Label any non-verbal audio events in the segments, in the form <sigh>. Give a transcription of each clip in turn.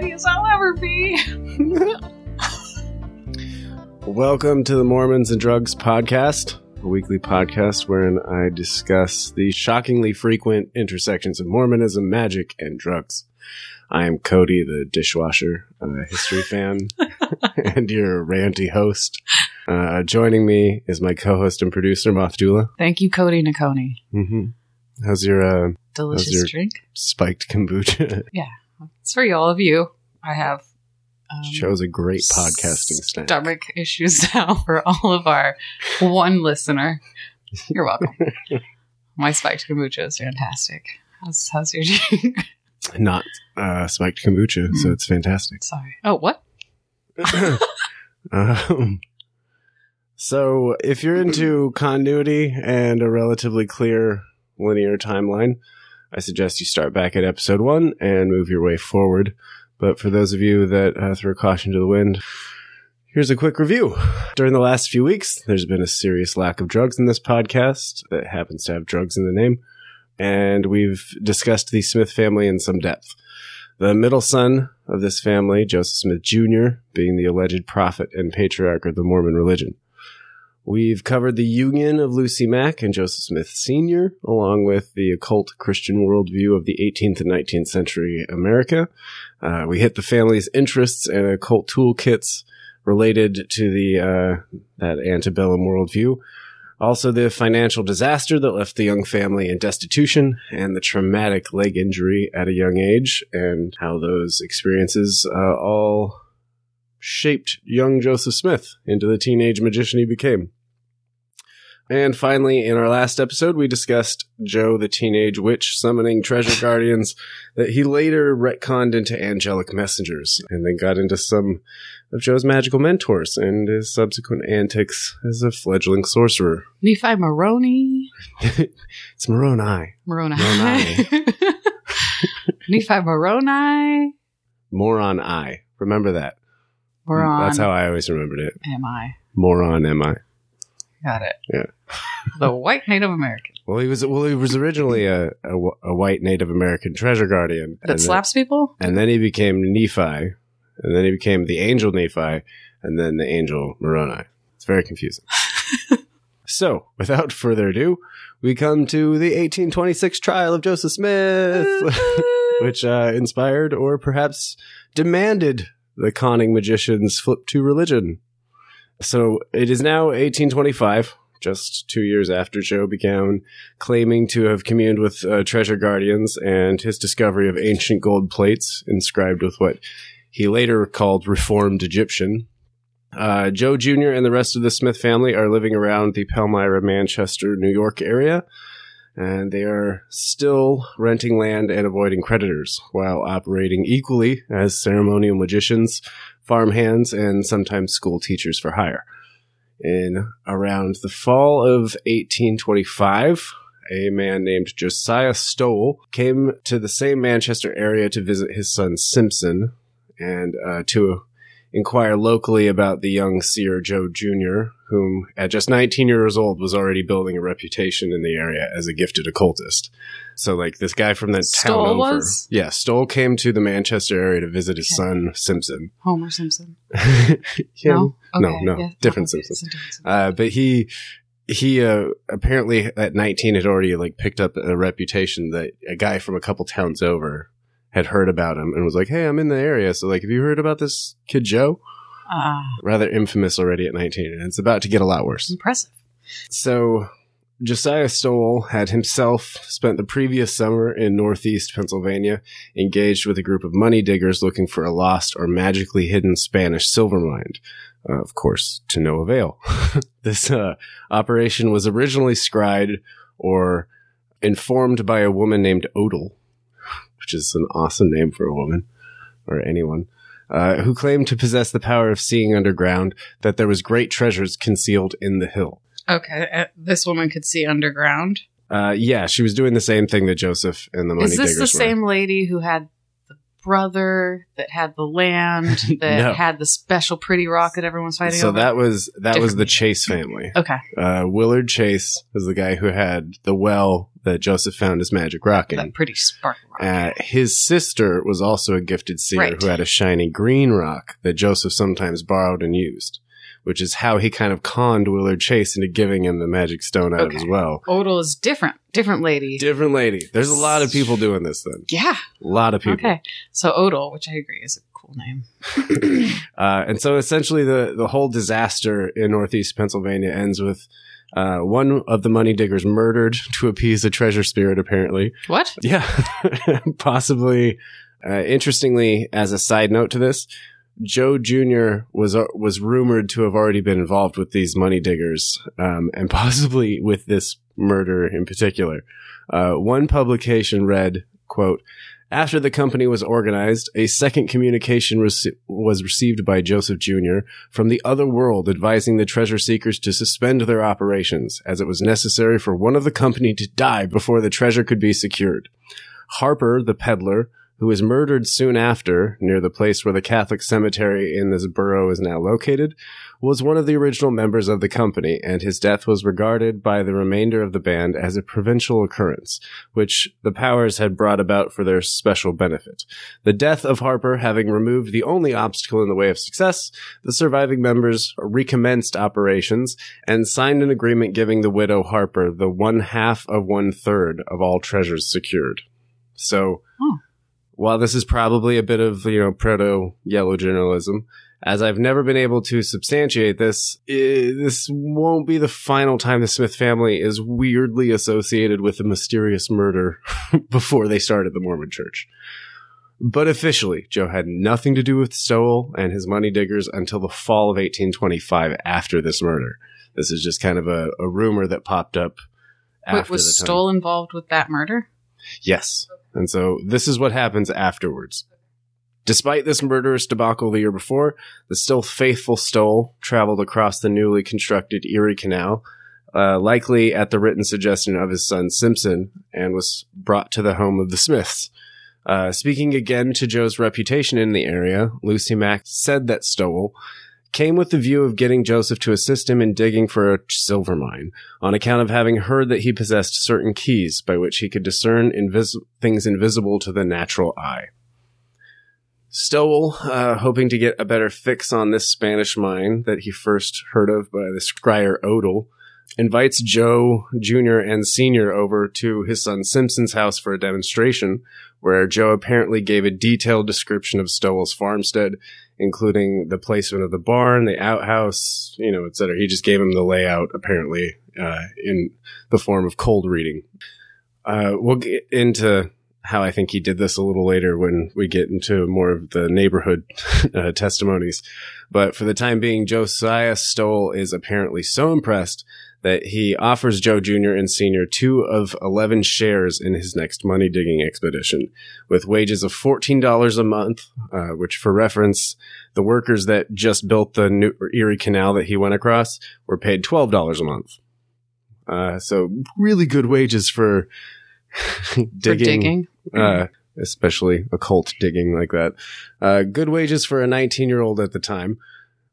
ready as I'll ever be. <laughs> Welcome to the Mormons and Drugs podcast, a weekly podcast wherein I discuss the shockingly frequent intersections of Mormonism, magic, and drugs. I am Cody, the dishwasher, a history fan, <laughs> and your ranty host. Uh, joining me is my co-host and producer, Mothdula. Thank you, Cody Nakoni. Mm-hmm. How's your uh, Delicious your- drink. spiked kombucha? Yeah, it's for all of you. I have um, Shows a great podcasting snack. stomach issues <laughs> now for all of our one listener. You're welcome. <laughs> My spiked kombucha is fantastic. How's, how's your drink? Not uh, spiked kombucha, so it's fantastic. Sorry. Oh, what? <laughs> um, so, if you're into continuity and a relatively clear linear timeline, I suggest you start back at episode one and move your way forward. But for those of you that uh, throw caution to the wind, here's a quick review. During the last few weeks, there's been a serious lack of drugs in this podcast that happens to have drugs in the name. And we've discussed the Smith family in some depth. The middle son of this family, Joseph Smith Jr., being the alleged prophet and patriarch of the Mormon religion. We've covered the union of Lucy Mack and Joseph Smith Sr., along with the occult Christian worldview of the 18th and 19th century America. Uh, we hit the family's interests and occult toolkits related to the uh, that antebellum worldview. Also, the financial disaster that left the young family in destitution and the traumatic leg injury at a young age, and how those experiences uh, all shaped young Joseph Smith into the teenage magician he became. And finally, in our last episode, we discussed Joe, the teenage witch, summoning treasure <laughs> guardians that he later retconned into angelic messengers, and then got into some of Joe's magical mentors and his subsequent antics as a fledgling sorcerer. Nephi Moroni. <laughs> It's Moroni. Moroni. Moroni. <laughs> Nephi Moroni. Moron I. Remember that. Moron. That's how I always remembered it. am I? Moron am I? Got it. Yeah. <laughs> the white Native American Well, he was well. He was originally a, a, a white Native American treasure guardian that and slaps people. And then he became Nephi, and then he became the angel Nephi, and then the angel Moroni. It's very confusing. <laughs> so, without further ado, we come to the 1826 trial of Joseph Smith, <laughs> which uh, inspired or perhaps demanded the conning magician's flip to religion. So it is now 1825, just two years after Joe began claiming to have communed with uh, treasure guardians and his discovery of ancient gold plates inscribed with what he later called Reformed Egyptian. Uh, Joe Jr. and the rest of the Smith family are living around the Palmyra, Manchester, New York area, and they are still renting land and avoiding creditors while operating equally as ceremonial magicians, farmhands, and sometimes school teachers for hire. In around the fall of 1825, a man named Josiah Stowell came to the same Manchester area to visit his son Simpson and uh, to inquire locally about the young seer Joe Jr., whom at just 19 years old was already building a reputation in the area as a gifted occultist. So, like this guy from the Stoll town over, was? yeah, Stowell came to the Manchester area to visit his Okay. son Simpson. Homer Simpson. <laughs> No, no, Okay, no, yeah, different okay, Simpson. Simpson. Uh, but he he uh, apparently at 19 had already like picked up a reputation that a guy from a couple towns over had heard about him and was like, "Hey, I'm in the area, so like, have you heard about this kid Joe?" Ah, Rather infamous already at 19, and it's about to get a lot worse. impressive. So Josiah Stowell had himself spent the previous summer in northeast Pennsylvania, engaged with a group of money diggers looking for a lost or magically hidden Spanish silver mine. Uh, of course, to no avail. <laughs> this uh, operation was originally scried or informed by a woman named Odal, which is an awesome name for a woman or anyone. Uh, who claimed to possess the power of seeing underground that there was great treasures concealed in the hill. Okay, uh, this woman could see underground. Uh, yeah, she was doing the same thing that Joseph and the money Is this diggers the were. same lady who had the brother that had the land <laughs> that No. had the special pretty rock that everyone's fighting So over? that was that was the Chase family. okay, Uh, Willard Chase was the guy who had the well that Joseph found his magic rock in. That pretty sparkle rock. Uh, his sister was also a gifted seer Right. who had a shiny green rock that Joseph sometimes borrowed and used, which is how he kind of conned Willard Chase into giving him the magic stone out Okay. as well. Odal is different. Different lady. Different lady. There's a lot of people doing this then. yeah. A lot of people. Okay. So Odal, which I agree is a cool name. <laughs> Uh, and so essentially the, the whole disaster in Northeast Pennsylvania ends with uh, one of the money diggers murdered to appease the treasure spirit, apparently. What? Yeah, <laughs> possibly. Uh, interestingly, as a side note to this, Joe Jr. was uh, was rumored to have already been involved with these money diggers, um, and <laughs> possibly with this murder in particular. Uh, one publication read, "quote." After the company was organized, a second communication rece- was received by Joseph Jr. from the other world advising the treasure seekers to suspend their operations, as it was necessary for one of the company to die before the treasure could be secured. Harper, the peddler, who was murdered soon after near the place where the Catholic cemetery in this borough is now located, was one of the original members of the company, and his death was regarded by the remainder of the band as a provincial occurrence, which the powers had brought about for their special benefit. The death of Harper having removed the only obstacle in the way of success, the surviving members recommenced operations and signed an agreement giving the widow Harper the one half of one third of all treasures secured. So, Hmm. while this is probably a bit of, you know, proto yellow journalism, as I've never been able to substantiate this, this won't be the final time the Smith family is weirdly associated with a mysterious murder <laughs> before they started the Mormon church. But officially, Joe had nothing to do with Stowell and his money diggers until the fall of 1825 after this murder. This is just kind of a, a rumor that popped up Wait, was time. Involved with that murder? Yes. And so this is what happens afterwards. Despite this murderous debacle the year before, the still faithful Stowell traveled across the newly constructed Erie Canal, uh, likely at the written suggestion of his son Simpson, and was brought to the home of the Smiths. Uh, speaking again to Joe's reputation in the area, Lucy Mack said that Stowell came with the view of getting Joseph to assist him in digging for a silver mine, on account of having heard that he possessed certain keys by which he could discern invis- things invisible to the natural eye. Stowell, uh, hoping to get a better fix on this Spanish mine that he first heard of by the scryer Odal, invites Joe Jr. and Sr. over to his son Simpson's house for a demonstration, where Joe apparently gave a detailed description of Stowell's farmstead, including the placement of the barn, the outhouse, you know, etc. He just gave him the layout, apparently, uh, in the form of cold reading. Uh, we'll get into how I think he did this a little later when we get into more of the neighborhood <laughs> uh, testimonies. But for the time being, Josiah Stowell is apparently so impressed that he offers Joe Jr. and Sr. two of 11 shares in his next money digging expedition with wages of $14 a month, uh, which for reference, the workers that just built the new Erie Canal that he went across were paid $12 a month. Uh, so really good wages for <laughs> For digging. Uh, especially occult digging like that. Uh, good wages for a 19 year old at the time.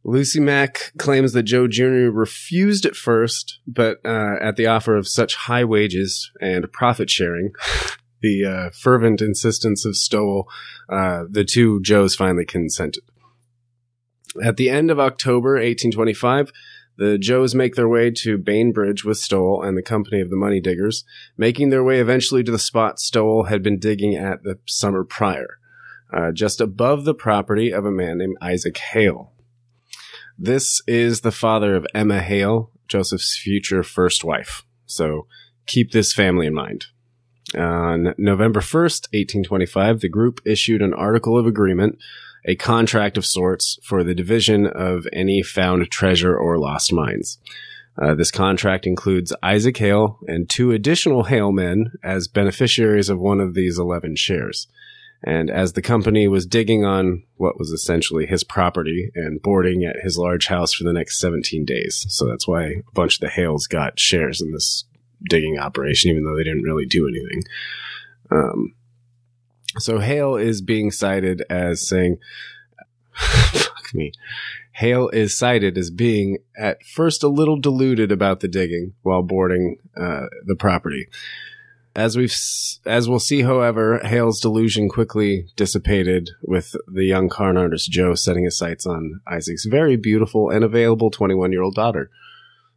Lucy Mack claims that Joe Jr. refused at first, but uh, at the offer of such high wages and profit sharing, <laughs> the uh, fervent insistence of Stowell, uh, the two Joes finally consented. At the end of October 1825, the Joes make their way to Bainbridge with Stowell and the company of the money diggers, making their way eventually to the spot Stowell had been digging at the summer prior, uh, just above the property of a man named Isaac Hale. This is the father of Emma Hale, Joseph's future first wife. So keep this family in mind. On November 1st, 1825, the group issued an article of agreement, a contract of sorts, for the division of any found treasure or lost mines. Uh, this contract includes Isaac Hale and two additional Hale men as beneficiaries of one of these 11 shares. And as the company was digging on what was essentially his property and boarding at his large house for the next 17 days. So that's why a bunch of the Hales got shares in this digging operation, even though they didn't really do anything. Um, so Hale is being cited as saying, <laughs> fuck me. Hale is cited as being at first a little deluded about the digging while boarding uh, the property. As we've as we'll see, however, Hale's delusion quickly dissipated with the young con artist Joe setting his sights on Isaac's very beautiful and available 21 year old daughter.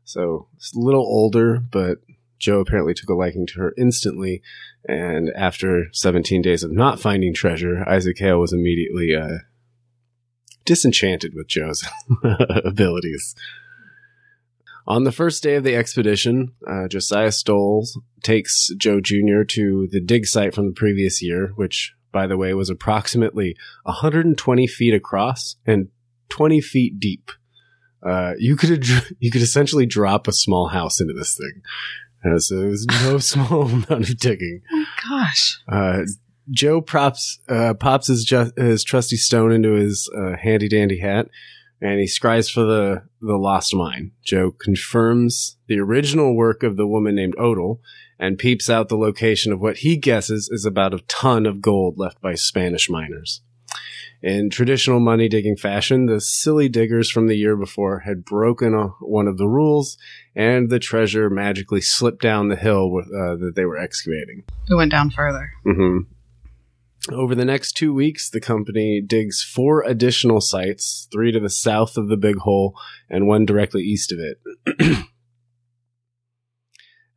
So it's a little older, but Joe apparently took a liking to her instantly. And after 17 days of not finding treasure, Isaac Hale was immediately uh, disenchanted with Joe's <laughs> abilities. On the first day of the expedition, uh, Josiah Stoles takes Joe Jr. to the dig site from the previous year, which, by the way, was approximately 120 feet across and 20 feet deep. Uh, you could <laughs> you could essentially drop a small house into this thing. So it was no <laughs> small amount of digging. Oh gosh. Uh, Joe props uh, pops his ju- his trusty stone into his uh, handy dandy hat, and he scries for the the lost mine. Joe confirms the original work of the woman named Odal, and peeps out the location of what he guesses is about a ton of gold left by Spanish miners. In traditional money digging fashion, the silly diggers from the year before had broken uh, one of the rules, and the treasure magically slipped down the hill with, uh, that they were excavating. It went down further. hmm Over the next two weeks, the company digs four additional sites, three to the south of the big hole and one directly east of it. <clears throat>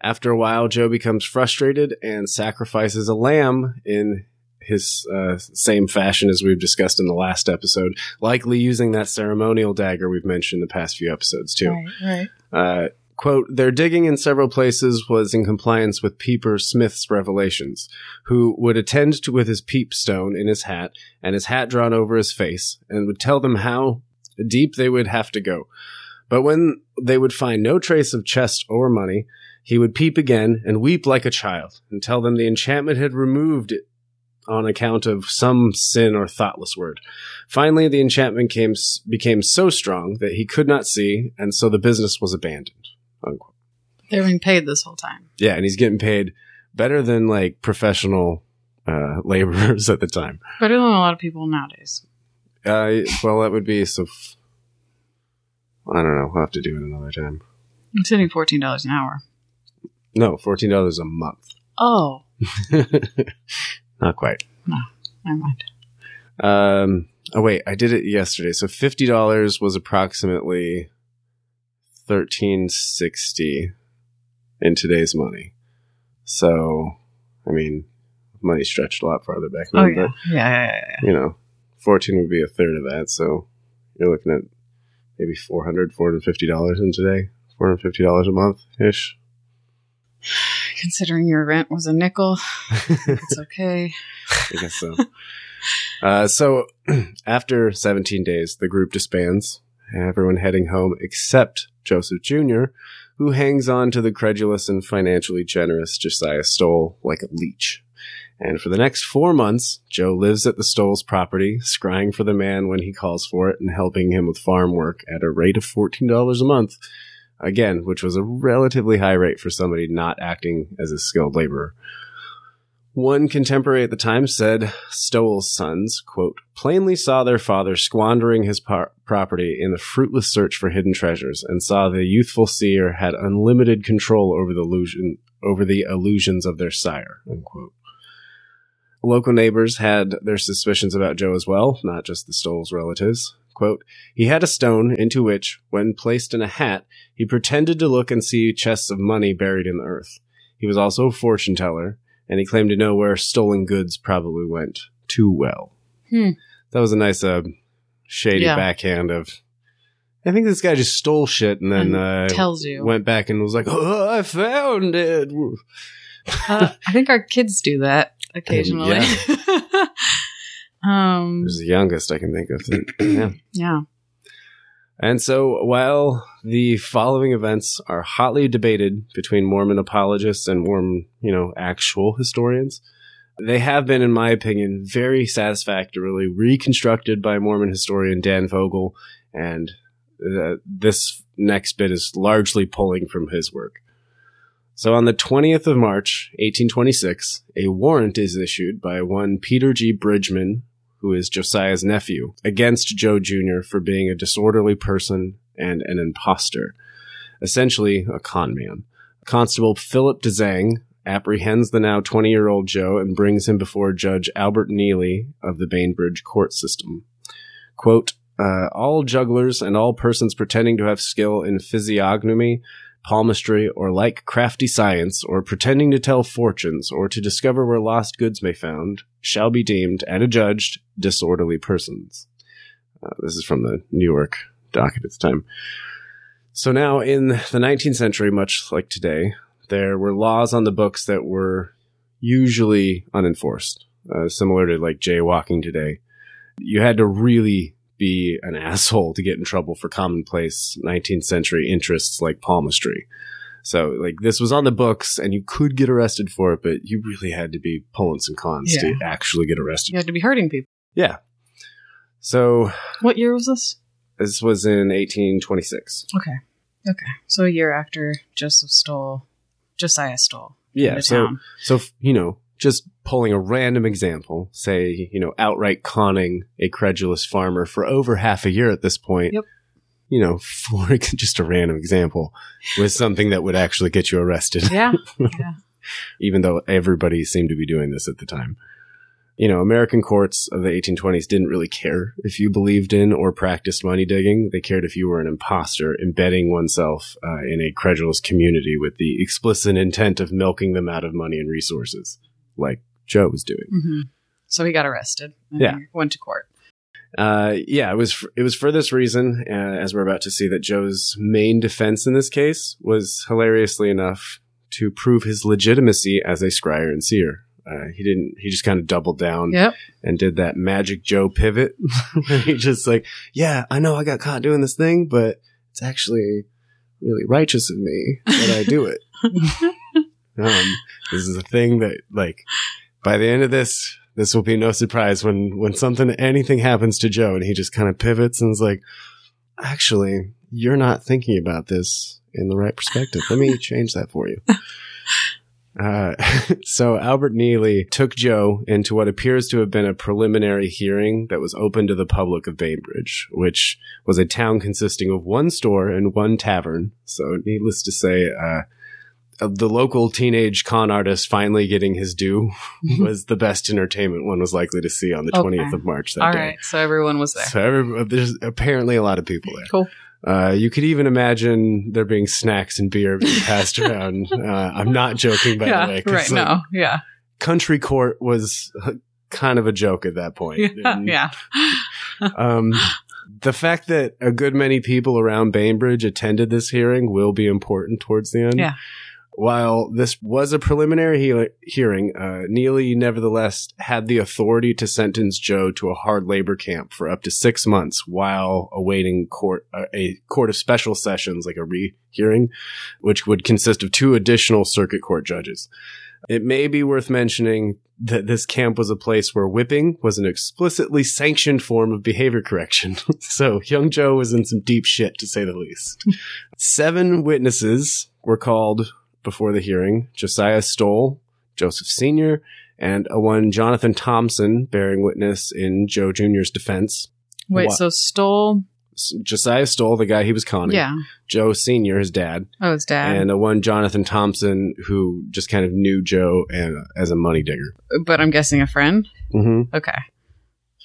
After a while, Joe becomes frustrated and sacrifices a lamb in his uh, same fashion as we've discussed in the last episode, likely using that ceremonial dagger we've mentioned in the past few episodes, too. Right, right. Uh, quote, their digging in several places was in compliance with Peeper Smith's revelations, who would attend to with his peep stone in his hat and his hat drawn over his face and would tell them how deep they would have to go. But when they would find no trace of chest or money, he would peep again and weep like a child and tell them the enchantment had removed it on account of some sin or thoughtless word. Finally, the enchantment came, became so strong that he could not see, and so the business was abandoned. Unquote. They're being paid this whole time. Yeah, and he's getting paid better than like professional uh, <laughs> laborers at the time. Better than a lot of people nowadays. Uh, well, that would be so. F- I don't know. We'll have to do it another time. I'm sitting fourteen dollars an hour. No, fourteen dollars a month. Oh, <laughs> Not quite. No, never mind. Um. Oh wait, I did it yesterday. So fifty dollars was approximately thirteen sixty in today's money. So, I mean, money stretched a lot farther back then. Oh yeah, But yeah, yeah, yeah, yeah. you know, fourteen would be a third of that. So you're looking at maybe 400 450 dollars in today. Four hundred fifty dollars a month ish. Considering your rent was a nickel, it's <laughs> okay. I guess so. uh, so <clears throat> after 17 days, the group disbands, everyone heading home except Joseph Jr., who hangs on to the credulous and financially generous Josiah Stowell like a leech. And for the next four months, Joe lives at the Stowell's property, scrying for the man when he calls for it and helping him with farm work at a rate of $14 a month. Again, which was a relatively high rate for somebody not acting as a skilled laborer. One contemporary at the time said Stowell's sons, quote, plainly saw their father squandering his par- property in the fruitless search for hidden treasures and saw the youthful seer had unlimited control over the illusion, over the illusions of their sire, unquote. Local neighbors had their suspicions about Joe as well, not just the Stowell's relatives. Quote, he had a stone into which, when placed in a hat, he pretended to look and see chests of money buried in the earth. He was also a fortune teller, and he claimed to know where stolen goods probably went too well. Hmm. That was a nice, uh, shady Yeah. backhand of. I think this guy just stole shit and then And uh, tells you. went back and was like, "Oh, I found it." Uh, I think our kids do that <laughs> occasionally. <laughs> um, This is the youngest I can think of. <clears throat> yeah. yeah. And so, while the following events are hotly debated between Mormon apologists and Mormon, you know, actual historians, they have been, in my opinion, very satisfactorily reconstructed by Mormon historian Dan Vogel, and uh, this next bit is largely pulling from his work. So, on the 20th of March, 1826, a warrant is issued by one Peter G. Bridgman, who is Josiah's nephew, against Joe Jr. for being a disorderly person and an impostor, essentially a con man. Constable Philip DeZang apprehends the now 20 year old Joe and brings him before Judge Albert Neely of the Bainbridge court system. Quote, uh, all jugglers and all persons pretending to have skill in physiognomy, palmistry, or like crafty science, or pretending to tell fortunes, or to discover where lost goods may found, shall be deemed and adjudged disorderly persons. Uh, this is from the New York docket at the time. So now, in the 19th century, much like today, there were laws on the books that were usually unenforced, uh, similar to like jaywalking today. You had to really be an asshole to get in trouble for commonplace 19th century interests like palmistry. So, like, this was on the books and you could get arrested for it, but you really had to be pulling some cons to actually get arrested. You had to be hurting people. Yeah. So, What year was this? this was in 1826. Okay. Okay. So a year after Joseph stole, Josiah Stowell. Yeah. So, town. so, you know, just pulling a random example, say, you know, outright conning a credulous farmer for over half a year at this point. Yep. You know, for <laughs> just a random example, was something that would actually get you arrested. Yeah. <laughs> yeah. even though everybody seemed to be doing this at the time. You know, American courts of the 1820s didn't really care if you believed in or practiced money digging. They cared if you were an imposter, embedding oneself uh, in a credulous community with the explicit intent of milking them out of money and resources, like Joe was doing. hmm So he got arrested. and Yeah. Went to court. Uh, yeah, it was for, it was for this reason, uh, as we're about to see, that Joe's main defense in this case was hilariously enough to prove his legitimacy as a scryer and seer. Uh, he didn't. He just kind of doubled down Yep. and did that magic Joe pivot. <laughs> where he just like, yeah, I know I got caught doing this thing, but it's actually really righteous of me that I do it. <laughs> um, this is a thing that, like, by the end of this, this will be no surprise when when something, anything happens to Joe, and he just kind of pivots and is like, actually, you're not thinking about this in the right perspective. Let me <laughs> change that for you. Uh, <laughs> so Albert Neely took Joe into what appears to have been a preliminary hearing that was open to the public of Bainbridge, which was a town consisting of one store and one tavern. So, needless to say, uh, the local teenage con artist finally getting his due was the best entertainment one was likely to see on the Okay. 20th of March that All day. right. So everyone was there. So every, there's apparently a lot of people there. Cool. Uh, you could even imagine there being snacks and beer being passed <laughs> around. Uh, I'm not joking, by yeah. the way. Right. like, No. Yeah. Country court was uh, kind of a joke at that point. Yeah. And, <laughs> yeah. Um, the fact that a good many people around Bainbridge attended this hearing will be important towards the end. Yeah. While this was a preliminary he- hearing, uh, Neely nevertheless had the authority to sentence Joe to a hard labor camp for up to six months while awaiting court uh, a court of special sessions, like a rehearing, which would consist of two additional circuit court judges. It may be worth mentioning that this camp was a place where whipping was an explicitly sanctioned form of behavior correction. <laughs> so young Joe was in some deep shit, to say the least. <laughs> Seven witnesses were called before the hearing Josiah Stowell, Joseph Sr., and a one Jonathan Thompson bearing witness in Joe Jr.'s defense. Wait. What? So stole. S- Josiah Stowell, the guy he was conning. Yeah. Joe Sr., his dad. Oh, his dad. And a one Jonathan Thompson who just kind of knew Joe and, as a money digger. but I'm guessing a friend. Mm-hmm. Okay.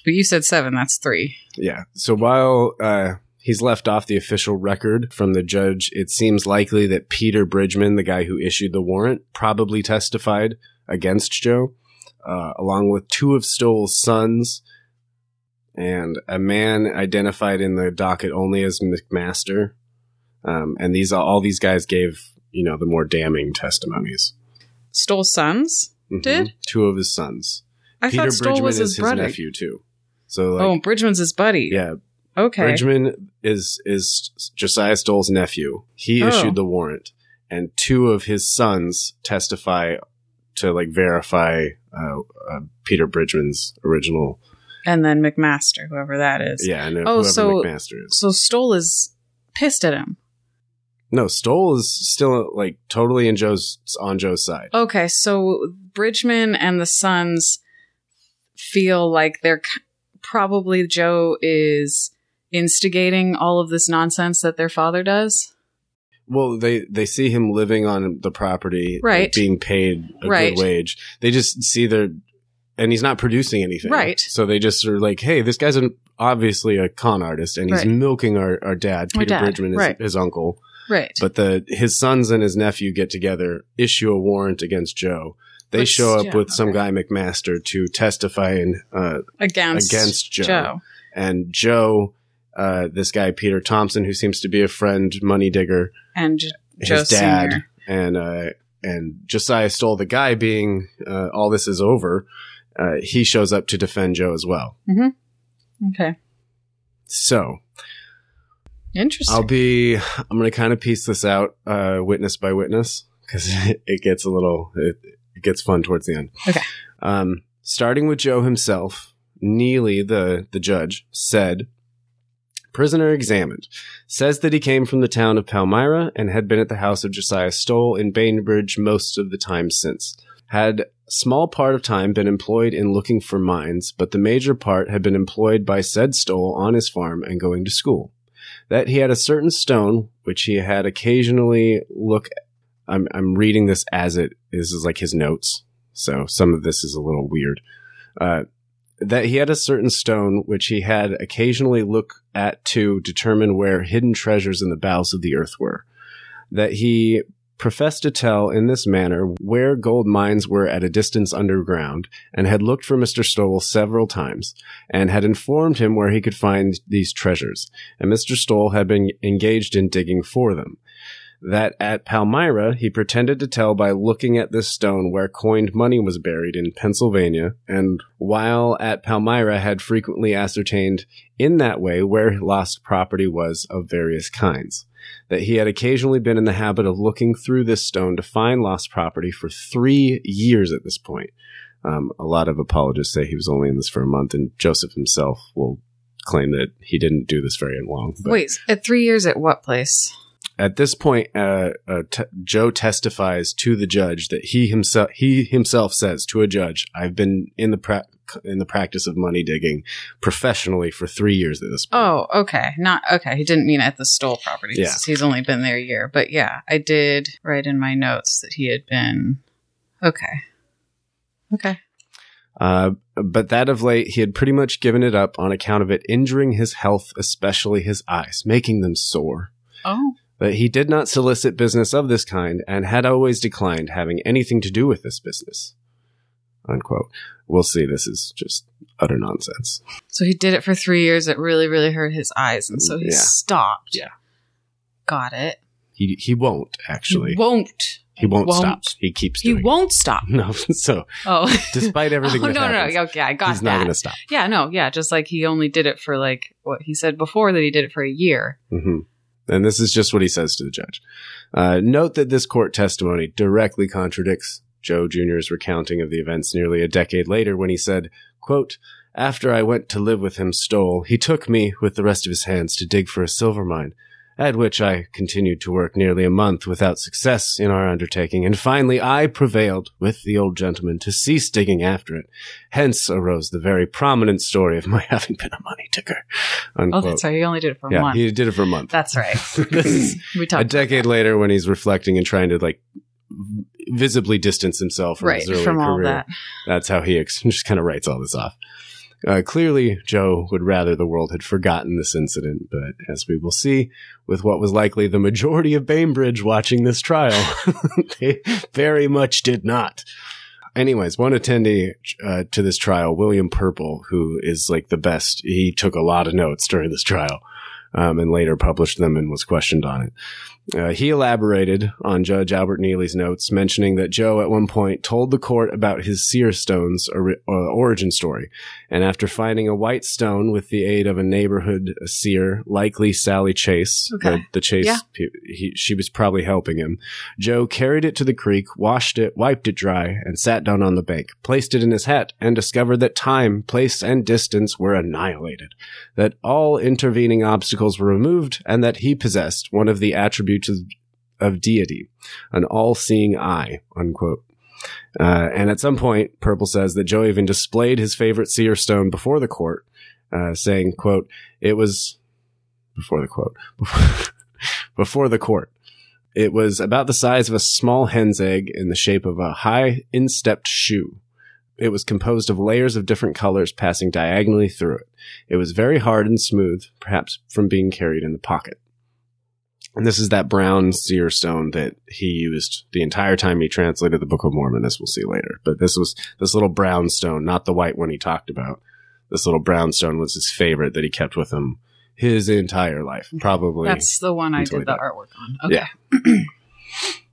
But you said seven. That's three. Yeah. So while uh, he's left off the official record from the judge, it seems likely that Peter Bridgman, the guy who issued the warrant, probably testified against Joe, uh, along with two of Stowell's sons and a man identified in the docket only as McMaster. Um, and these all these guys gave you know the more damning testimonies. Stowell's sons. Mhm. Did? two of his sons? I Peter thought Stowell Bridgman was is his his brother. nephew too. So like, oh, Bridgman's his buddy. yeah, Okay. Bridgman is is Josiah Stowell's nephew. He Oh. issued the warrant, and two of his sons testify to like verify uh, uh, Peter Bridgman's original. And then McMaster, whoever that is. Yeah, and Oh, whoever so- McMaster is. So Stowell is pissed at him. No, Stowell is still like totally in Joe's on Joe's side. Okay, so Bridgman and the sons feel like they're probably Joe is instigating all of this nonsense that their father does. well, they they see him living on the property, Right. being paid a Right. good wage. They just see their, and he's not producing anything, Right. So they just are like, hey, this guy's an, obviously a con artist, and he's Right. milking our, our dad, Our Peter dad, Bridgman, his, right. his uncle. Right. But the his sons and his nephew get together, issue a warrant against Joe. They Which- show up yeah, with some okay. guy McMaster to testify in, uh, against against Joe. Joe. and Joe, uh, this guy Peter Thompson, who seems to be a friend, money digger, and J- Joe his dad, and uh, and Josiah Stowell the guy. Being uh, all this is over, uh, he shows up to defend Joe as well. Okay. So Interesting. I'll be. I'm going to kind of piece this out, uh, witness by witness, because <laughs> it gets a little. It, it gets fun towards the end. Okay. Um, starting with Joe himself, Neely, the the judge, said. Prisoner examined says that he came from the town of Palmyra and had been at the house of Josiah Stowell in Bainbridge most of the time since. Had small part of time been employed in looking for mines, but the major part had been employed by said Stowell on his farm and going to school. That he had a certain stone which he had occasionally look. I'm I'm reading this as it is is like his notes, so some of this is a little weird. Uh, that he had a certain stone which he had occasionally look at to determine where hidden treasures in the bowels of the earth were. That he professed to tell in this manner where gold mines were at a distance underground, and had looked for Mr. Stowell several times, and had informed him where he could find these treasures, and Mr. Stowell had been engaged in digging for them that at Palmyra he pretended to tell by looking at this stone where coined money was buried in Pennsylvania, and while at Palmyra had frequently ascertained in that way where lost property was of various kinds. That he had occasionally been in the habit of looking through this stone to find lost property for three years at this point. Um, a lot of apologists say he was only in this for a month, and Joseph himself will claim that he didn't do this very long. But Wait, at three years at what place? At this point, uh, uh, t- Joe testifies to the judge that he himself he himself says to a judge, "I've been in the pra- in the practice of money digging professionally for three years at this point." Oh, okay. Not okay. He didn't mean at the Stowell property. 'cause Yeah. He's only been there a year. But yeah, I did write in my notes that he had been. Okay. Okay. Uh, but that of late, he had pretty much given it up on account of it injuring his health, especially his eyes, making them sore. Oh. But he did not solicit business of this kind and had always declined having anything to do with this business. Unquote. We'll see. This is just utter nonsense. So he did it for three years. It really, really hurt his eyes. And so he Yeah. stopped. Yeah. Got it. He he won't actually. He won't. He won't, Won't. stop. He keeps He won't stop. <laughs> No, so Oh. <laughs> despite everything <laughs> oh, that no, happens, no, okay, I got he's not going to stop. Yeah, no, yeah, just like he only did it for like what he said before that he did it for a year. hmm And this is just what he says to the judge. Uh, note that this court testimony directly contradicts Joe Jr.'s recounting of the events nearly a decade later when he said, quote, After I went to live with him, Stowell, he took me with the rest of his hands to dig for a silver mine, at which I continued to work nearly a month without success in our undertaking, and finally I prevailed with the old gentleman to cease digging after it. Hence arose the very prominent story of my <laughs> having been a money digger. Oh, Unquote. that's right. He only did it for yeah, one. he did it for a month. That's right. <laughs> this is <laughs> we a decade later when he's reflecting and trying to like visibly distance himself from right his early from all career. that. That's how he ex- just kind of writes all this off. Uh, clearly, Joe would rather the world had forgotten this incident, but as we will see, with what was likely the majority of Bainbridge watching this trial, <laughs> they very much did not. Anyways, one attendee uh, to this trial, William Purple, who is like the best, he took a lot of notes during this trial um, and later published them and was questioned on it. Uh, he elaborated on Judge Albert Neely's notes, mentioning that Joe at one point told the court about his seer stone's ori- uh, origin story, and after finding a white stone with the aid of a neighborhood seer, likely Sally Chase, Okay. the, the Chase, Yeah. pe- he, she was probably helping him. Joe carried it to the creek, washed it, wiped it dry, and sat down on the bank, placed it in his hat, and discovered that time, place, and distance were annihilated that all intervening obstacles were removed and that he possessed one of the attributes of, of deity, an all-seeing eye, unquote. Uh, and at some point, Purple says that Joe even displayed his favorite seer stone before the court, uh, saying, quote, it was before the quote, <laughs> before the court. It was about the size of a small hen's egg in the shape of a high, instepped shoe. It was composed of layers of different colors passing diagonally through it. It was very hard and smooth, perhaps from being carried in the pocket. And this is that brown seer stone that he used the entire time he translated the Book of Mormon, as we'll see later. But this was this little brown stone, not the white one he talked about. This little brown stone was his favorite that he kept with him his entire life, mhm. probably. That's the one I did the artwork on. Okay. Yeah. <clears throat> <clears throat>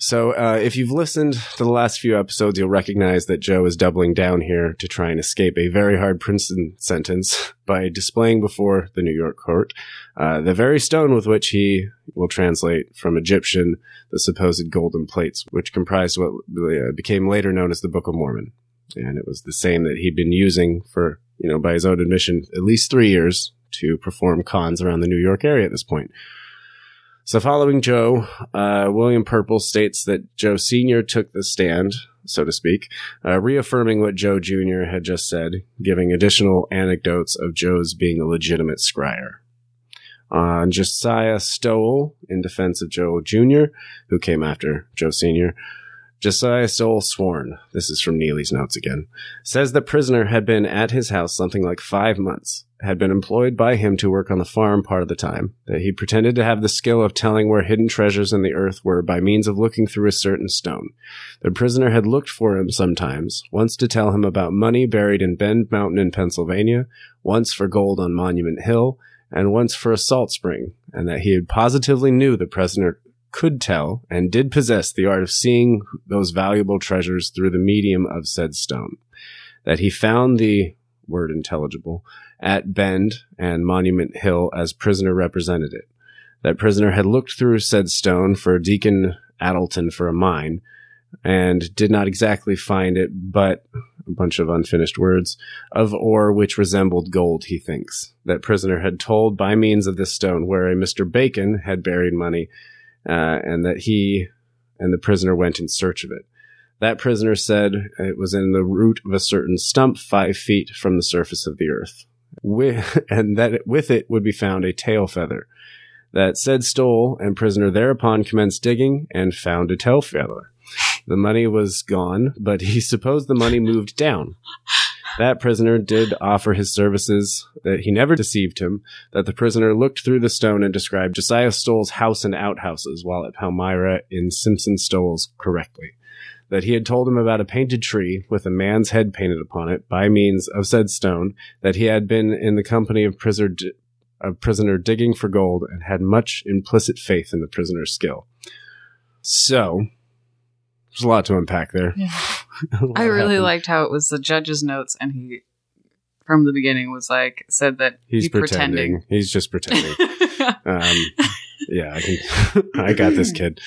So, uh, if you've listened to the last few episodes, you'll recognize that Joe is doubling down here to try and escape a very hard Princeton sentence <laughs> by displaying before the New York court uh, the very stone with which he will translate from Egyptian the supposed golden plates, which comprised what uh, became later known as the Book of Mormon. And it was the same that he'd been using for, you know, by his own admission, at least three years to perform cons around the New York area at this point. So, following Joe, uh, William Purple states that Joe Sr. took the stand, so to speak, uh, reaffirming what Joe Jr. had just said, giving additional anecdotes of Joe's being a legitimate scryer. On Josiah Stowell, in defense of Joe Jr., who came after Joe Sr., Josiah Stowell sworn, this is from Neely's notes again, says the prisoner had been at his house something like five months, had been employed by him to work on the farm part of the time, that he pretended to have the skill of telling where hidden treasures in the earth were by means of looking through a certain stone. The prisoner had looked for him sometimes, once to tell him about money buried in Bend Mountain in Pennsylvania, once for gold on Monument Hill, and once for a salt spring, and that he had positively knew the prisoner could tell and did possess the art of seeing those valuable treasures through the medium of said stone. That he found the word intelligible at Bend and Monument Hill as prisoner represented it. That prisoner had looked through said stone for Deacon Attleton for a mine and did not exactly find it, but a bunch of unfinished words of ore which resembled gold, he thinks. That prisoner had told by means of this stone where a Mr. Bacon had buried money, uh, and that he and the prisoner went in search of it. That prisoner said it was in the root of a certain stump five feet from the surface of the earth, with, <laughs> and that with it would be found a tail feather. That said Stowell, and prisoner thereupon commenced digging and found a tail feather. The money was gone, but he supposed the money moved down. That prisoner did offer his services, that he never deceived him, that the prisoner looked through the stone and described Josiah Stowell's house and outhouses while at Palmyra in Simpson Stowell's correctly. That he had told him about a painted tree with a man's head painted upon it by means of said stone, that he had been in the company of prisoner, prisoner digging for gold and had much implicit faith in the prisoner's skill. So, there's a lot to unpack there. Yeah. <laughs> I really happened. liked how it was the judge's notes, and he, from the beginning, was like said that He's he pretending. He's just pretending. <laughs> um, yeah, I, can, <laughs> I got this kid.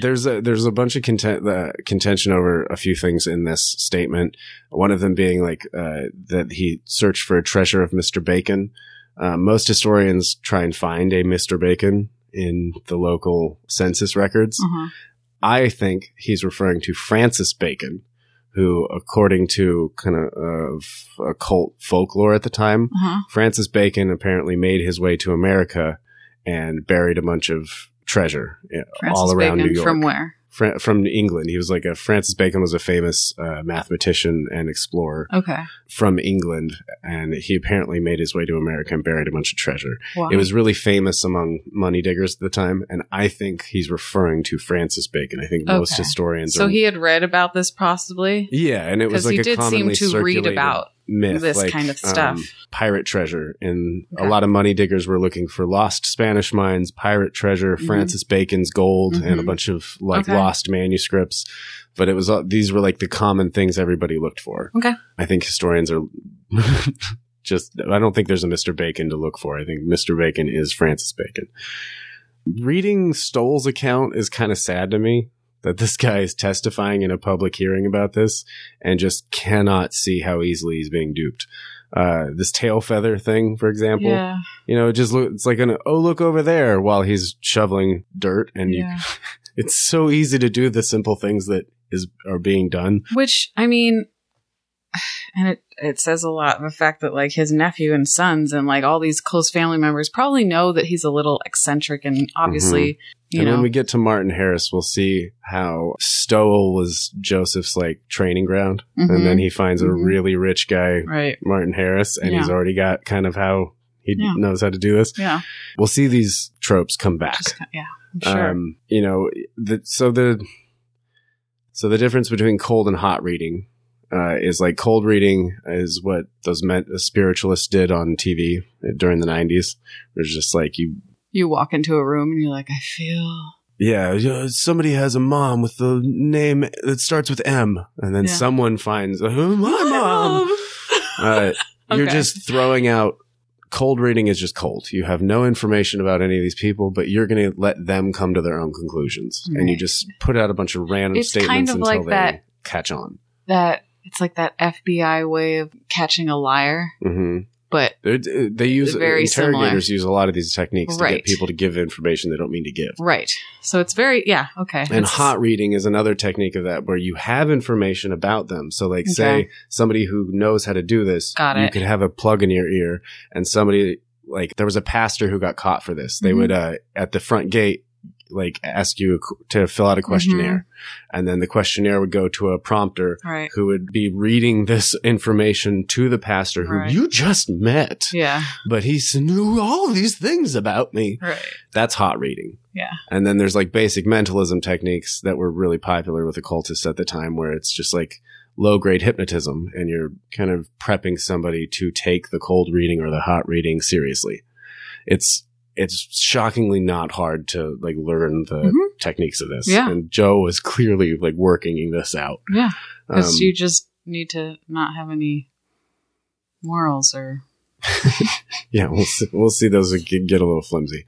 There's a there's a bunch of content, uh, contention over a few things in this statement. One of them being like uh, that he searched for a treasure of Mr. Bacon. Uh, most historians try and find a Mr. Bacon in the local census records. Uh-huh. I think he's referring to Francis Bacon, who, according to kind of uh, occult folklore at the time, Uh-huh. Francis Bacon apparently made his way to America and buried a bunch of treasure Francis all around Bacon New York. from where? Fra- from England. He was like a Francis Bacon was a famous uh, mathematician and explorer Okay. from England, and he apparently made his way to America and buried a bunch of treasure. Wow. It was really famous among money diggers at the time, and I think he's referring to Francis Bacon. I think most historians. so are, he had read about this possibly yeah, and it was because like he did seem to read about myth, this like, kind of um, stuff. pirate treasure, and Okay. a lot of money diggers were looking for lost Spanish mines, pirate treasure, Mhm. Francis Bacon's gold, and a Mhm. bunch of like Okay. lost manuscripts. But it was uh, these were like the common things everybody looked for. Okay. I think historians are <laughs> just. I don't think there's a Mr. Bacon to look for. I think Mr. Bacon is Francis Bacon. Reading Stowell's account is kind of sad to me that this guy is testifying in a public hearing about this and just cannot see how easily he's being duped. Uh, this tail feather thing, for example, yeah. you know, it just look, it's like an, oh, look over there while he's shoveling dirt. And you, <laughs> it's so easy to do the simple things that is, are being done. Which I mean, <sighs> and it it says a lot the fact that like his nephew and sons and like all these close family members probably know that he's a little eccentric and obviously you and know when we get to Martin Harris, we'll see how Stowell was Joseph's like training ground, Mhm. and then he finds a Mhm. really rich guy, right Martin Harris, and he's already got kind of how he Yeah. knows how to do this. yeah We'll see these tropes come back. just, yeah I'm sure Um, you know, the, so the so the difference between cold and hot reading uh, is like cold reading is what those spiritualists did on TV during the '90s. It's just like you, you walk into a room and you're like I feel yeah, yeah, somebody has a mom with the name that starts with M, and then Yeah. someone finds uh, my mom. Uh, <laughs> You're just throwing out. Cold reading is just cold. You have no information about any of these people, but you're going to let them come to their own conclusions, and you just put out a bunch of random It's statements kind of until like they that- catch on. that it's like that FBI way of catching a liar hmm but They, they use Very interrogators use a lot of these techniques to get people to give information they don't mean to give. right so it's very yeah okay And It's- hot reading is another technique of that where you have information about them. So like say somebody who knows how to do this, Got you it. could have a plug in your ear and somebody like there was a pastor who got caught for this. They Mhm. would uh at the front gate like ask you to fill out a questionnaire Mm-hmm. and then the questionnaire would go to a prompter right who would be reading this information to the pastor who Right. you just met. yeah but he knew all these things about me. right That's hot reading. yeah And then there's like basic mentalism techniques that were really popular with occultists at the time, where it's just like low grade hypnotism and you're kind of prepping somebody to take the cold reading or the hot reading seriously. It's, it's shockingly not hard to like learn the Mhm. techniques of this. Yeah. And Joe was clearly like working this out. yeah because Um, you just need to not have any morals or <laughs> Yeah, we'll see, we'll see those get get a little flimsy.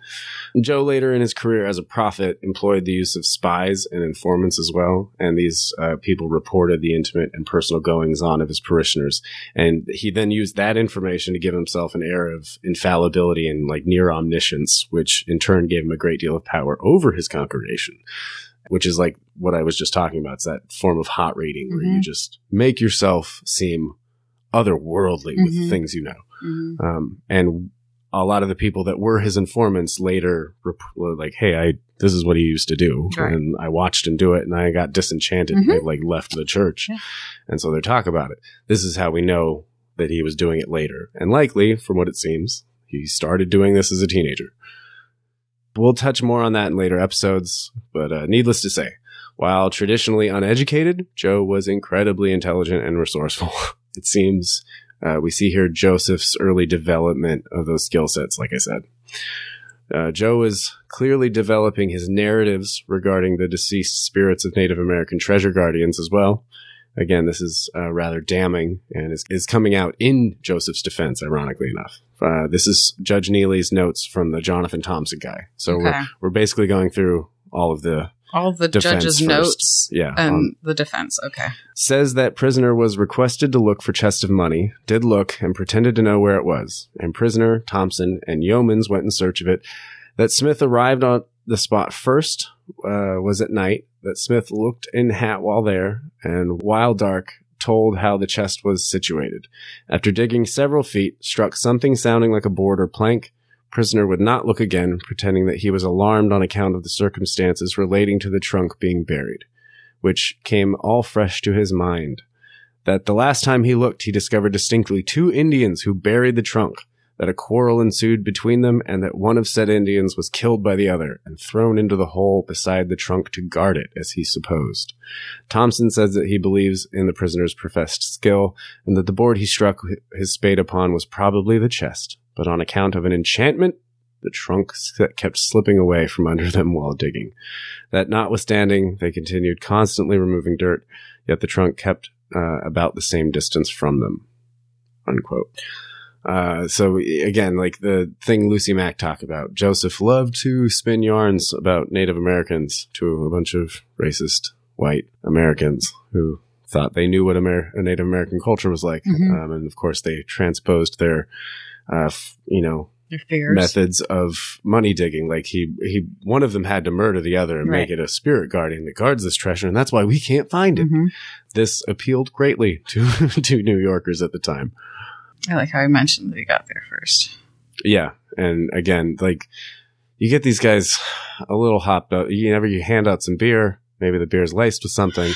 Joe later in his career as a prophet employed the use of spies and informants as well, and these uh, people reported the intimate and personal goings on of his parishioners, and he then used that information to give himself an air of infallibility and like near omniscience, which in turn gave him a great deal of power over his congregation. Which is like what I was just talking about. It's that form of hot reading where you Mhm. just make yourself seem otherworldly with Mhm. things you know. Mhm. Um, and a lot of the people that were his informants later rep- were like, "Hey, I this is what he used to do, Right. and I watched him do it, and I got disenchanted, and I like left the church." Yeah. And so they talk about it. This is how we know that he was doing it later, and likely, from what it seems, he started doing this as a teenager. We'll touch more on that in later episodes, but uh, needless to say, while traditionally uneducated, Joe was incredibly intelligent and resourceful. <laughs> it seems uh, we see here Joseph's early development of those skill sets, like I said. Uh, Joe is clearly developing his narratives regarding the deceased spirits of Native American treasure guardians as well. Again, this is uh, rather damning and is, is coming out in Joseph's defense, ironically enough. Uh, this is Judge Neely's notes from the Jonathan Thompson guy. So Okay. we're, we're basically going through all of the, all the judge's first. notes yeah, and um, the defense okay says that prisoner was requested to look for chest of money, did look, and pretended to know where it was. And prisoner, Thompson, and Yeomans went in search of it. That Smith arrived on the spot first uh, was at night. That Smith looked in hat while there, and while dark, told how the chest was situated. After digging several feet, struck something sounding like a board or plank. Prisoner would not look again, pretending that he was alarmed on account of the circumstances relating to the trunk being buried which came all fresh to his mind. That the last time he looked, he discovered distinctly two Indians who buried the trunk, that a quarrel ensued between them, and that one of said Indians was killed by the other and thrown into the hole beside the trunk to guard it, as he supposed. Thompson says that he believes in the prisoner's professed skill, and that the board he struck his spade upon was probably the chest, but on account of an enchantment, the trunk kept slipping away from under them while digging that notwithstanding, they continued constantly removing dirt, yet the trunk kept uh, about the same distance from them. Unquote. Uh, so again, like the thing Lucy Mack talked about, Joseph loved to spin yarns about Native Americans to a bunch of racist white Americans who thought they knew what Amer- a Native American culture was like. Mhm. Um, and of course, they transposed their, uh, f- you know, methods of money digging. Like he, he, one of them had to murder the other and make it a spirit guardian that guards this treasure, and that's why we can't find it. Mhm. This appealed greatly to <laughs> to New Yorkers at the time. I like how I mentioned that he got there first. Yeah, and again, like you get these guys a little hopped up. You never you hand out some beer. Maybe the beer's laced with something.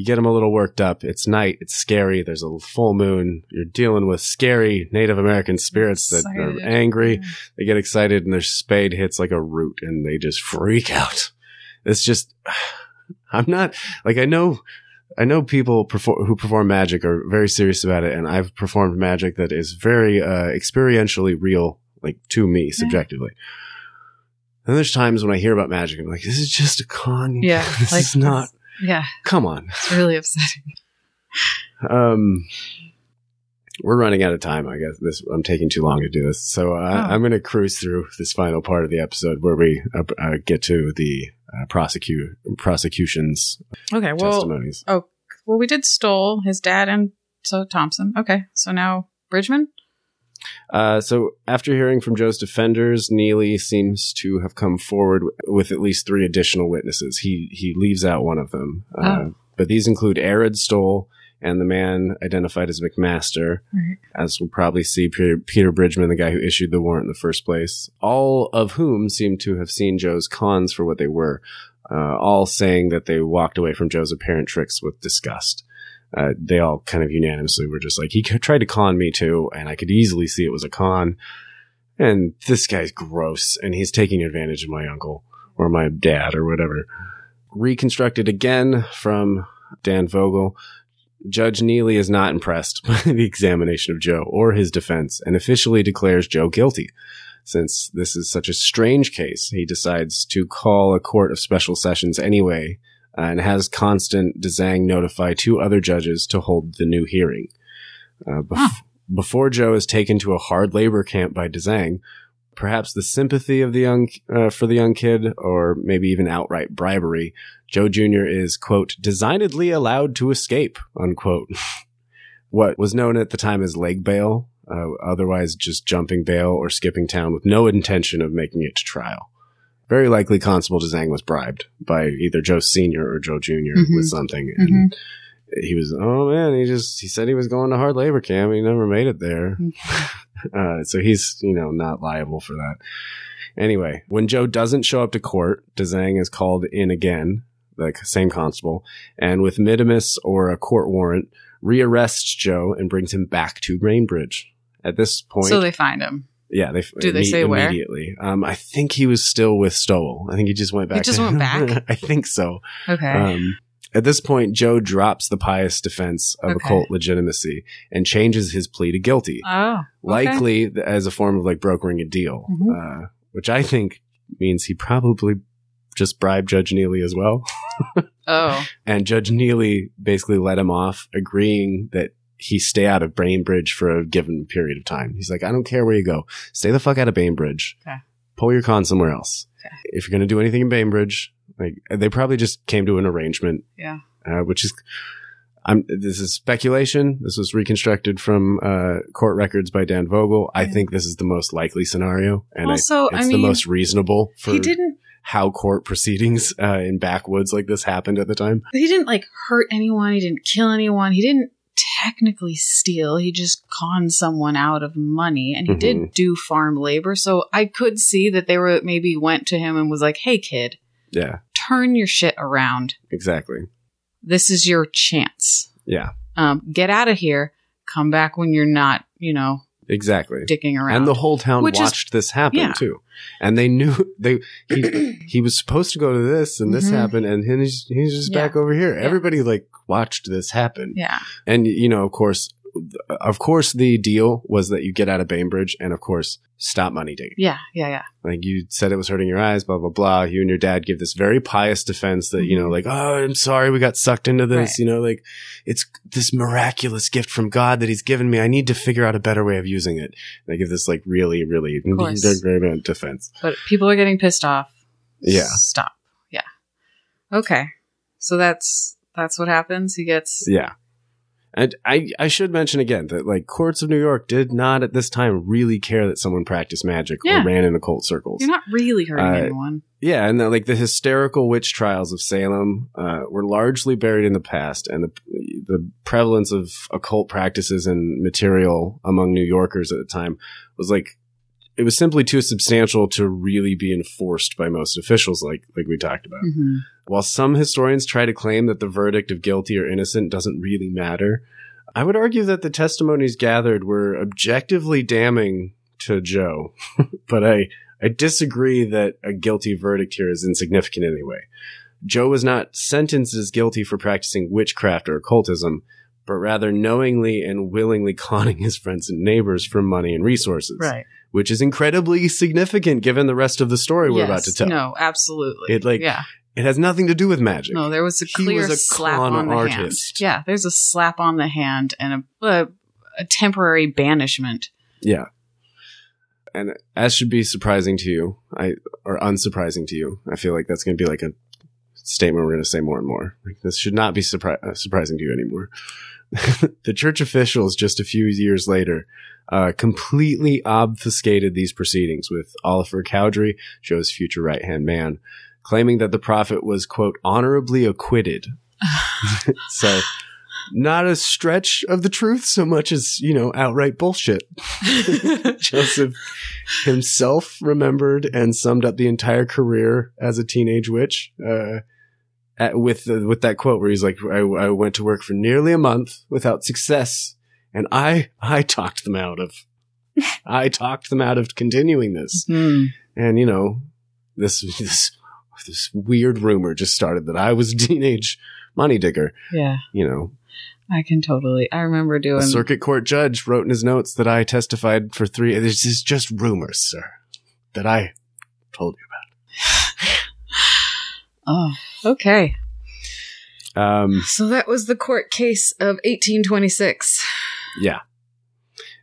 You get them a little worked up. It's night. It's scary. There's a full moon. You're dealing with scary Native American spirits that are angry. Yeah. They get excited and their spade hits like a root and they just freak out. It's just, <sighs> I'm not like, I know, I know people perform, who perform magic are very serious about it. And I've performed magic that is very, uh, experientially real, like to me subjectively. And there's times when I hear about magic I'm like, this is just a con. Yeah, <laughs> this like is not, Yeah, come on. it's really upsetting. Um, we're running out of time. I guess this I'm taking too long to do this, so uh, Oh. I'm going to cruise through this final part of the episode where we uh, uh, get to the uh, prosecute prosecution's Okay, well, testimonies. Oh, well, we did Stowell, his dad, and so Thompson. Okay, so now Bridgman. Uh, so after hearing from Joe's defenders, Neely seems to have come forward with at least three additional witnesses. He he leaves out one of them, uh, Oh. but these include Arad Stowell and the man identified as McMaster. Right. as we'll probably see Peter, Peter Bridgman, the guy who issued the warrant in the first place, all of whom seem to have seen Joe's cons for what they were, uh, all saying that they walked away from Joe's apparent tricks with disgust. Uh, they all kind of unanimously were just like, he tried to con me too, and I could easily see it was a con. And this guy's gross, and he's taking advantage of my uncle or my dad or whatever. Reconstructed again from Dan Vogel. Judge Neely is not impressed <laughs> by the examination of Joe or his defense and officially declares Joe guilty. Since this is such a strange case, he decides to call a court of special sessions anyway uh, and has Constant De Zeng notify two other judges to hold the new hearing. Uh, bef- Huh. Before Joe is taken to a hard labor camp by De Zeng, perhaps the sympathy of the young uh, for the young kid, or maybe even outright bribery, Joe Jr. is, quote, designedly allowed to escape, unquote. <laughs> what was known at the time as leg bail, uh, otherwise just jumping bail or skipping town with no intention of making it to trial. Very likely Constable De Zeng was bribed by either Joe Sr. or Joe junior Mhm. with something. And he was, oh man, he just, he said he was going to hard labor camp. He never made it there. <laughs> Uh, so he's, you know, not liable for that. Anyway, when Joe doesn't show up to court, De Zeng is called in again, the same constable, and with mittimus or a court warrant, rearrests Joe and brings him back to Bainbridge. At this point, So they find him. Yeah, they Do they say where? immediately. Um, I think he was still with Stowell. I think he just went back. He just went <laughs> back? I think so. Okay. Um, at this point, Joe drops the pious defense of Okay. occult legitimacy and changes his plea to guilty oh, okay. likely as a form of like brokering a deal, Mhm. uh, which I think means he probably just bribed Judge Neely as well. Oh, <laughs> And Judge Neely basically let him off, agreeing that he stay out of Bainbridge for a given period of time. He's like, I don't care where you go, stay the fuck out of Bainbridge. Okay. Pull your con somewhere else. Okay. If you're going to do anything in Bainbridge, like they probably just came to an arrangement yeah. uh, which is I'm this is speculation. This was reconstructed from uh, court records by Dan Vogel. I think this is the most likely scenario, and Also, I it's the mean, most reasonable for He didn't. how court proceedings uh, in backwoods like this happened at the time. He didn't like hurt anyone. He didn't kill anyone. He didn't technically steal. He just conned someone out of money, and he did Mhm. do farm labor. So I could see that they were maybe went to him and was like, "Hey, kid, Yeah, turn your shit around. exactly. This is your chance. Yeah, Um, get out of here. Come back when you're not, you know, exactly. dicking around." And the whole town Which is- watched this happen yeah. too, and they knew they he <clears throat> he was supposed to go to this, and this Mhm. happened, and he's he's just Yeah. back over here. Everybody like watched this happen. yeah, And you know, of course, of course, the deal was that you get out of Bainbridge, and of course, stop money digging. yeah, yeah, yeah. Like you said, it was hurting your eyes. Blah blah blah. You and your dad give this very pious defense that you know, Mhm. like, oh, I'm sorry, we got sucked into this. Right. You know, like it's this miraculous gift from God that He's given me. I need to figure out a better way of using it. And they give this like really, really defense. But people are getting pissed off. Yeah. Stop. Yeah. Okay. So that's that's what happens. He gets Yeah. And I, I should mention again that like courts of New York did not at this time really care that someone practiced magic Yeah. or ran in occult circles. You're not really hurting Uh, anyone. Yeah, and the, like the hysterical witch trials of Salem uh, were largely buried in the past, and the the prevalence of occult practices and material among New Yorkers at the time was like it was simply too substantial to really be enforced by most officials, like like we talked about. hmm While some historians try to claim that the verdict of guilty or innocent doesn't really matter, I would argue that the testimonies gathered were objectively damning to Joe. <laughs> but I, I disagree that a guilty verdict here is insignificant anyway. Joe was not sentenced as guilty for practicing witchcraft or occultism, but rather knowingly and willingly <laughs> conning his friends and neighbors for money and resources, Right. Which is incredibly significant given the rest of the story we're Yes. about to tell. No, absolutely. It, like, yeah. It has nothing to do with magic. No, there was a He clear was a slap on the hand. Yeah, there's a slap on the hand and a, a, a temporary banishment. Yeah. And as should be surprising to you, I or unsurprising to you, I feel like that's going to be like a statement we're going to say more and more. Like, this should not be surpri- uh, surprising to you anymore. <laughs> the church officials, just a few years later, uh, completely obfuscated these proceedings with Oliver Cowdery, Joe's future right hand man, claiming that the prophet was quote honorably acquitted. <laughs> so, not a stretch of the truth so much as you know outright bullshit. <laughs> Joseph himself remembered and summed up the entire career as a teenage witch uh, at, with the, with that quote where he's like, I, "I went to work for nearly a month without success, and I I talked them out of <laughs> I talked them out of continuing this." Hmm. And you know, this this this weird rumor just started that I was a teenage money digger. Yeah, You know, I can totally. I remember a doing. circuit court judge wrote in his notes that I testified for three. This is just rumors, sir, that I told you about. <sighs> oh, okay. Um, So that was the court case of 1826. Yeah,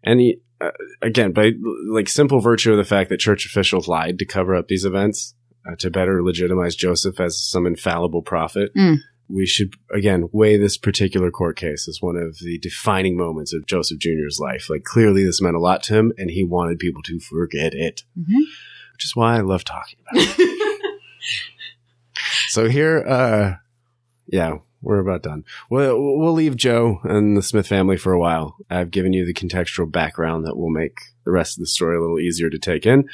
and he, uh, again, by like simple virtue of the fact that church officials lied to cover up these events uh, to better legitimize Joseph as some infallible prophet. Mm. We should again weigh this particular court case as one of the defining moments of Joseph Jr.'s life. Like clearly, this meant a lot to him, and he wanted people to forget it, Mhm. which is why I love talking about it. <laughs> So here, uh, yeah, we're about done. We'll, we'll leave Joe and the Smith family for a while. I've given you the contextual background that will make the rest of the story a little easier to take in.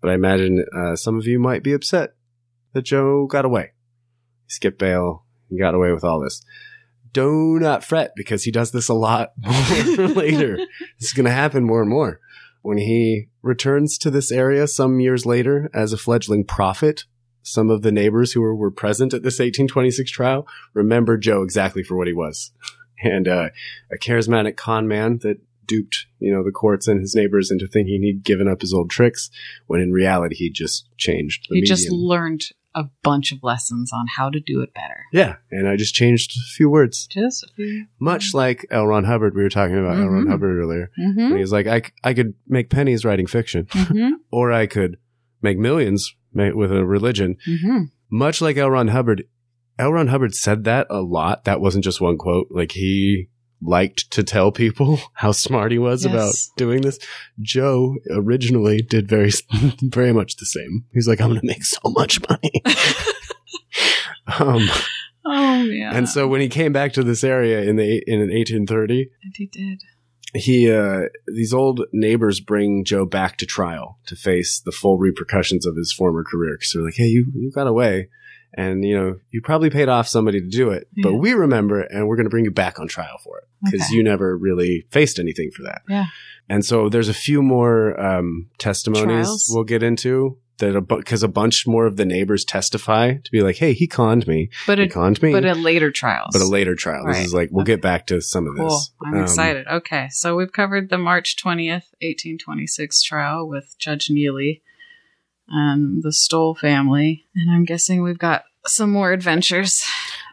But I imagine uh, some of you might be upset that Joe got away. Skipped bail. He got away with all this. Do not fret because he does this a lot <laughs> later. This is going to happen more and more. When he returns to this area some years later as a fledgling prophet, some of the neighbors who were, were present at this 1826 trial remember Joe exactly for what he was. And uh, a charismatic con man that duped, you know, the courts and his neighbors into thinking he'd given up his old tricks, when in reality he just changed. The He just learned a bunch of lessons on how to do it better. yeah, and I just changed a few words, Just a few. much like L. Ron Hubbard. We were talking about L. Ron Mhm. Hubbard earlier. And Mm-hmm. he was like, I, I could make pennies writing fiction, Mm-hmm. <laughs> or I could make millions with a religion. Mm-hmm. much like L. Ron Hubbard, L. Ron Hubbard said that a lot. That wasn't just one quote. Like he liked to tell people <laughs> how smart he was Yes. about doing this. Joe originally did very, <laughs> very much the same. He's like, I'm going to make so much money. <laughs> um, Oh yeah. and so when he came back to this area in the in 1830, And he did. He uh, these old neighbors bring Joe back to trial to face the full repercussions of his former career. Because they're like, "Hey, you you got away, and you know you probably paid off somebody to do it, but we remember, it, and we're going to bring you back on trial for it because Okay. you never really faced anything for that." Yeah. And so there's a few more um, testimonies Trials? we'll get into that because a bunch more of the neighbors testify to be like, "Hey, he conned me. But He it, conned me." but a later trial, but a later trial. This is like we'll Okay. get back to some of Cool. this. I'm Um, excited. Okay, so we've covered the March 20th, 1826 trial with Judge Neely and the Stowell family, and I'm guessing we've got some more adventures.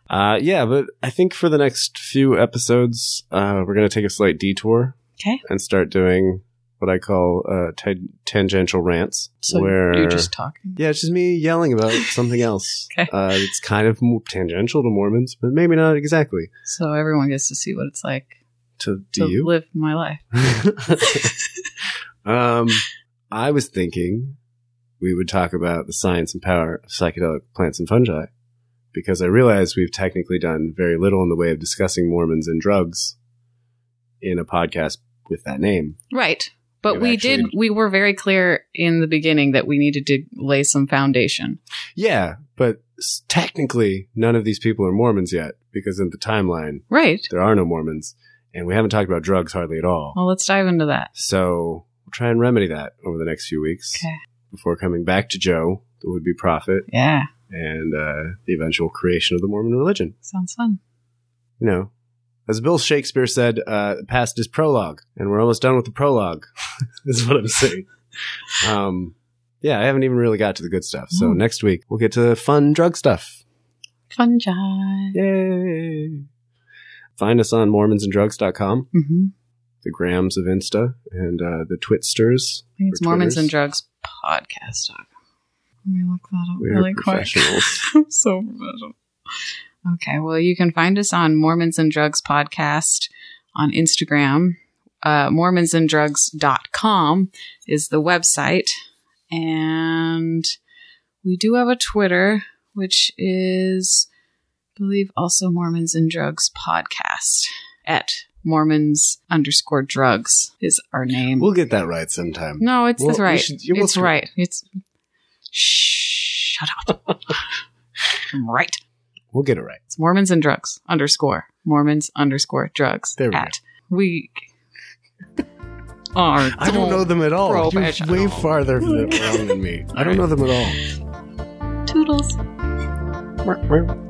Uh, yeah, but I think for the next few episodes, uh, we're going to take a slight detour Okay. and start doing what I call uh, ta- tangential rants, So where you're just talking. yeah, it's just me yelling about <laughs> something else. Okay. uh, it's kind of tangential to Mormons, but maybe not exactly. So everyone gets to see what it's like To, to to you, live my life. <laughs> <laughs> um, I was thinking we would talk about the science and power of psychedelic plants and fungi because I realize we've technically done very little in the way of discussing Mormons and drugs in a podcast with that name. Right. But we actually- did, we were very clear in the beginning that we needed to lay some foundation. Yeah, but technically, none of these people are Mormons yet because in the timeline, Right. there are no Mormons, and we haven't talked about drugs hardly at all. Well, let's dive into that. So we'll try and remedy that over the next few weeks Okay. before coming back to Joe, the would be prophet, Yeah. and uh, the eventual creation of the Mormon religion. Sounds fun. You know, as Bill Shakespeare said, uh, past is prologue, and we're almost done with the prologue. <laughs> is what I'm saying. Um, yeah, I haven't even really got to the good stuff. So Mm. next week we'll get to the fun drug stuff. Fungi. Yay! Find us on MormonsandDrugs.com, Mm-hmm. the Grams of Insta, and uh, the Twitsters. I think it's Mormons and. Drugs podcast. Let me look that up We're really quick. <laughs> I'm so professional. Okay, well, you can find us on Mormons and Drugs podcast on Instagram. Uh, MormonsandDrugs.com is the website. And we do have a Twitter, which is, I believe, also Mormons and Drugs podcast at Mormons underscore drugs is our name. We'll get that right sometime. no, it's Well, it's we right. should- it's right. It's shh, shut up. <laughs> I'm right. We'll get it right. It's Mormons and drugs underscore Mormons underscore drugs There we at we are. I don't know them at all. You're Professional. way farther from- <laughs> wrong than me. I don't know them at all. Toodles. Meow, meow.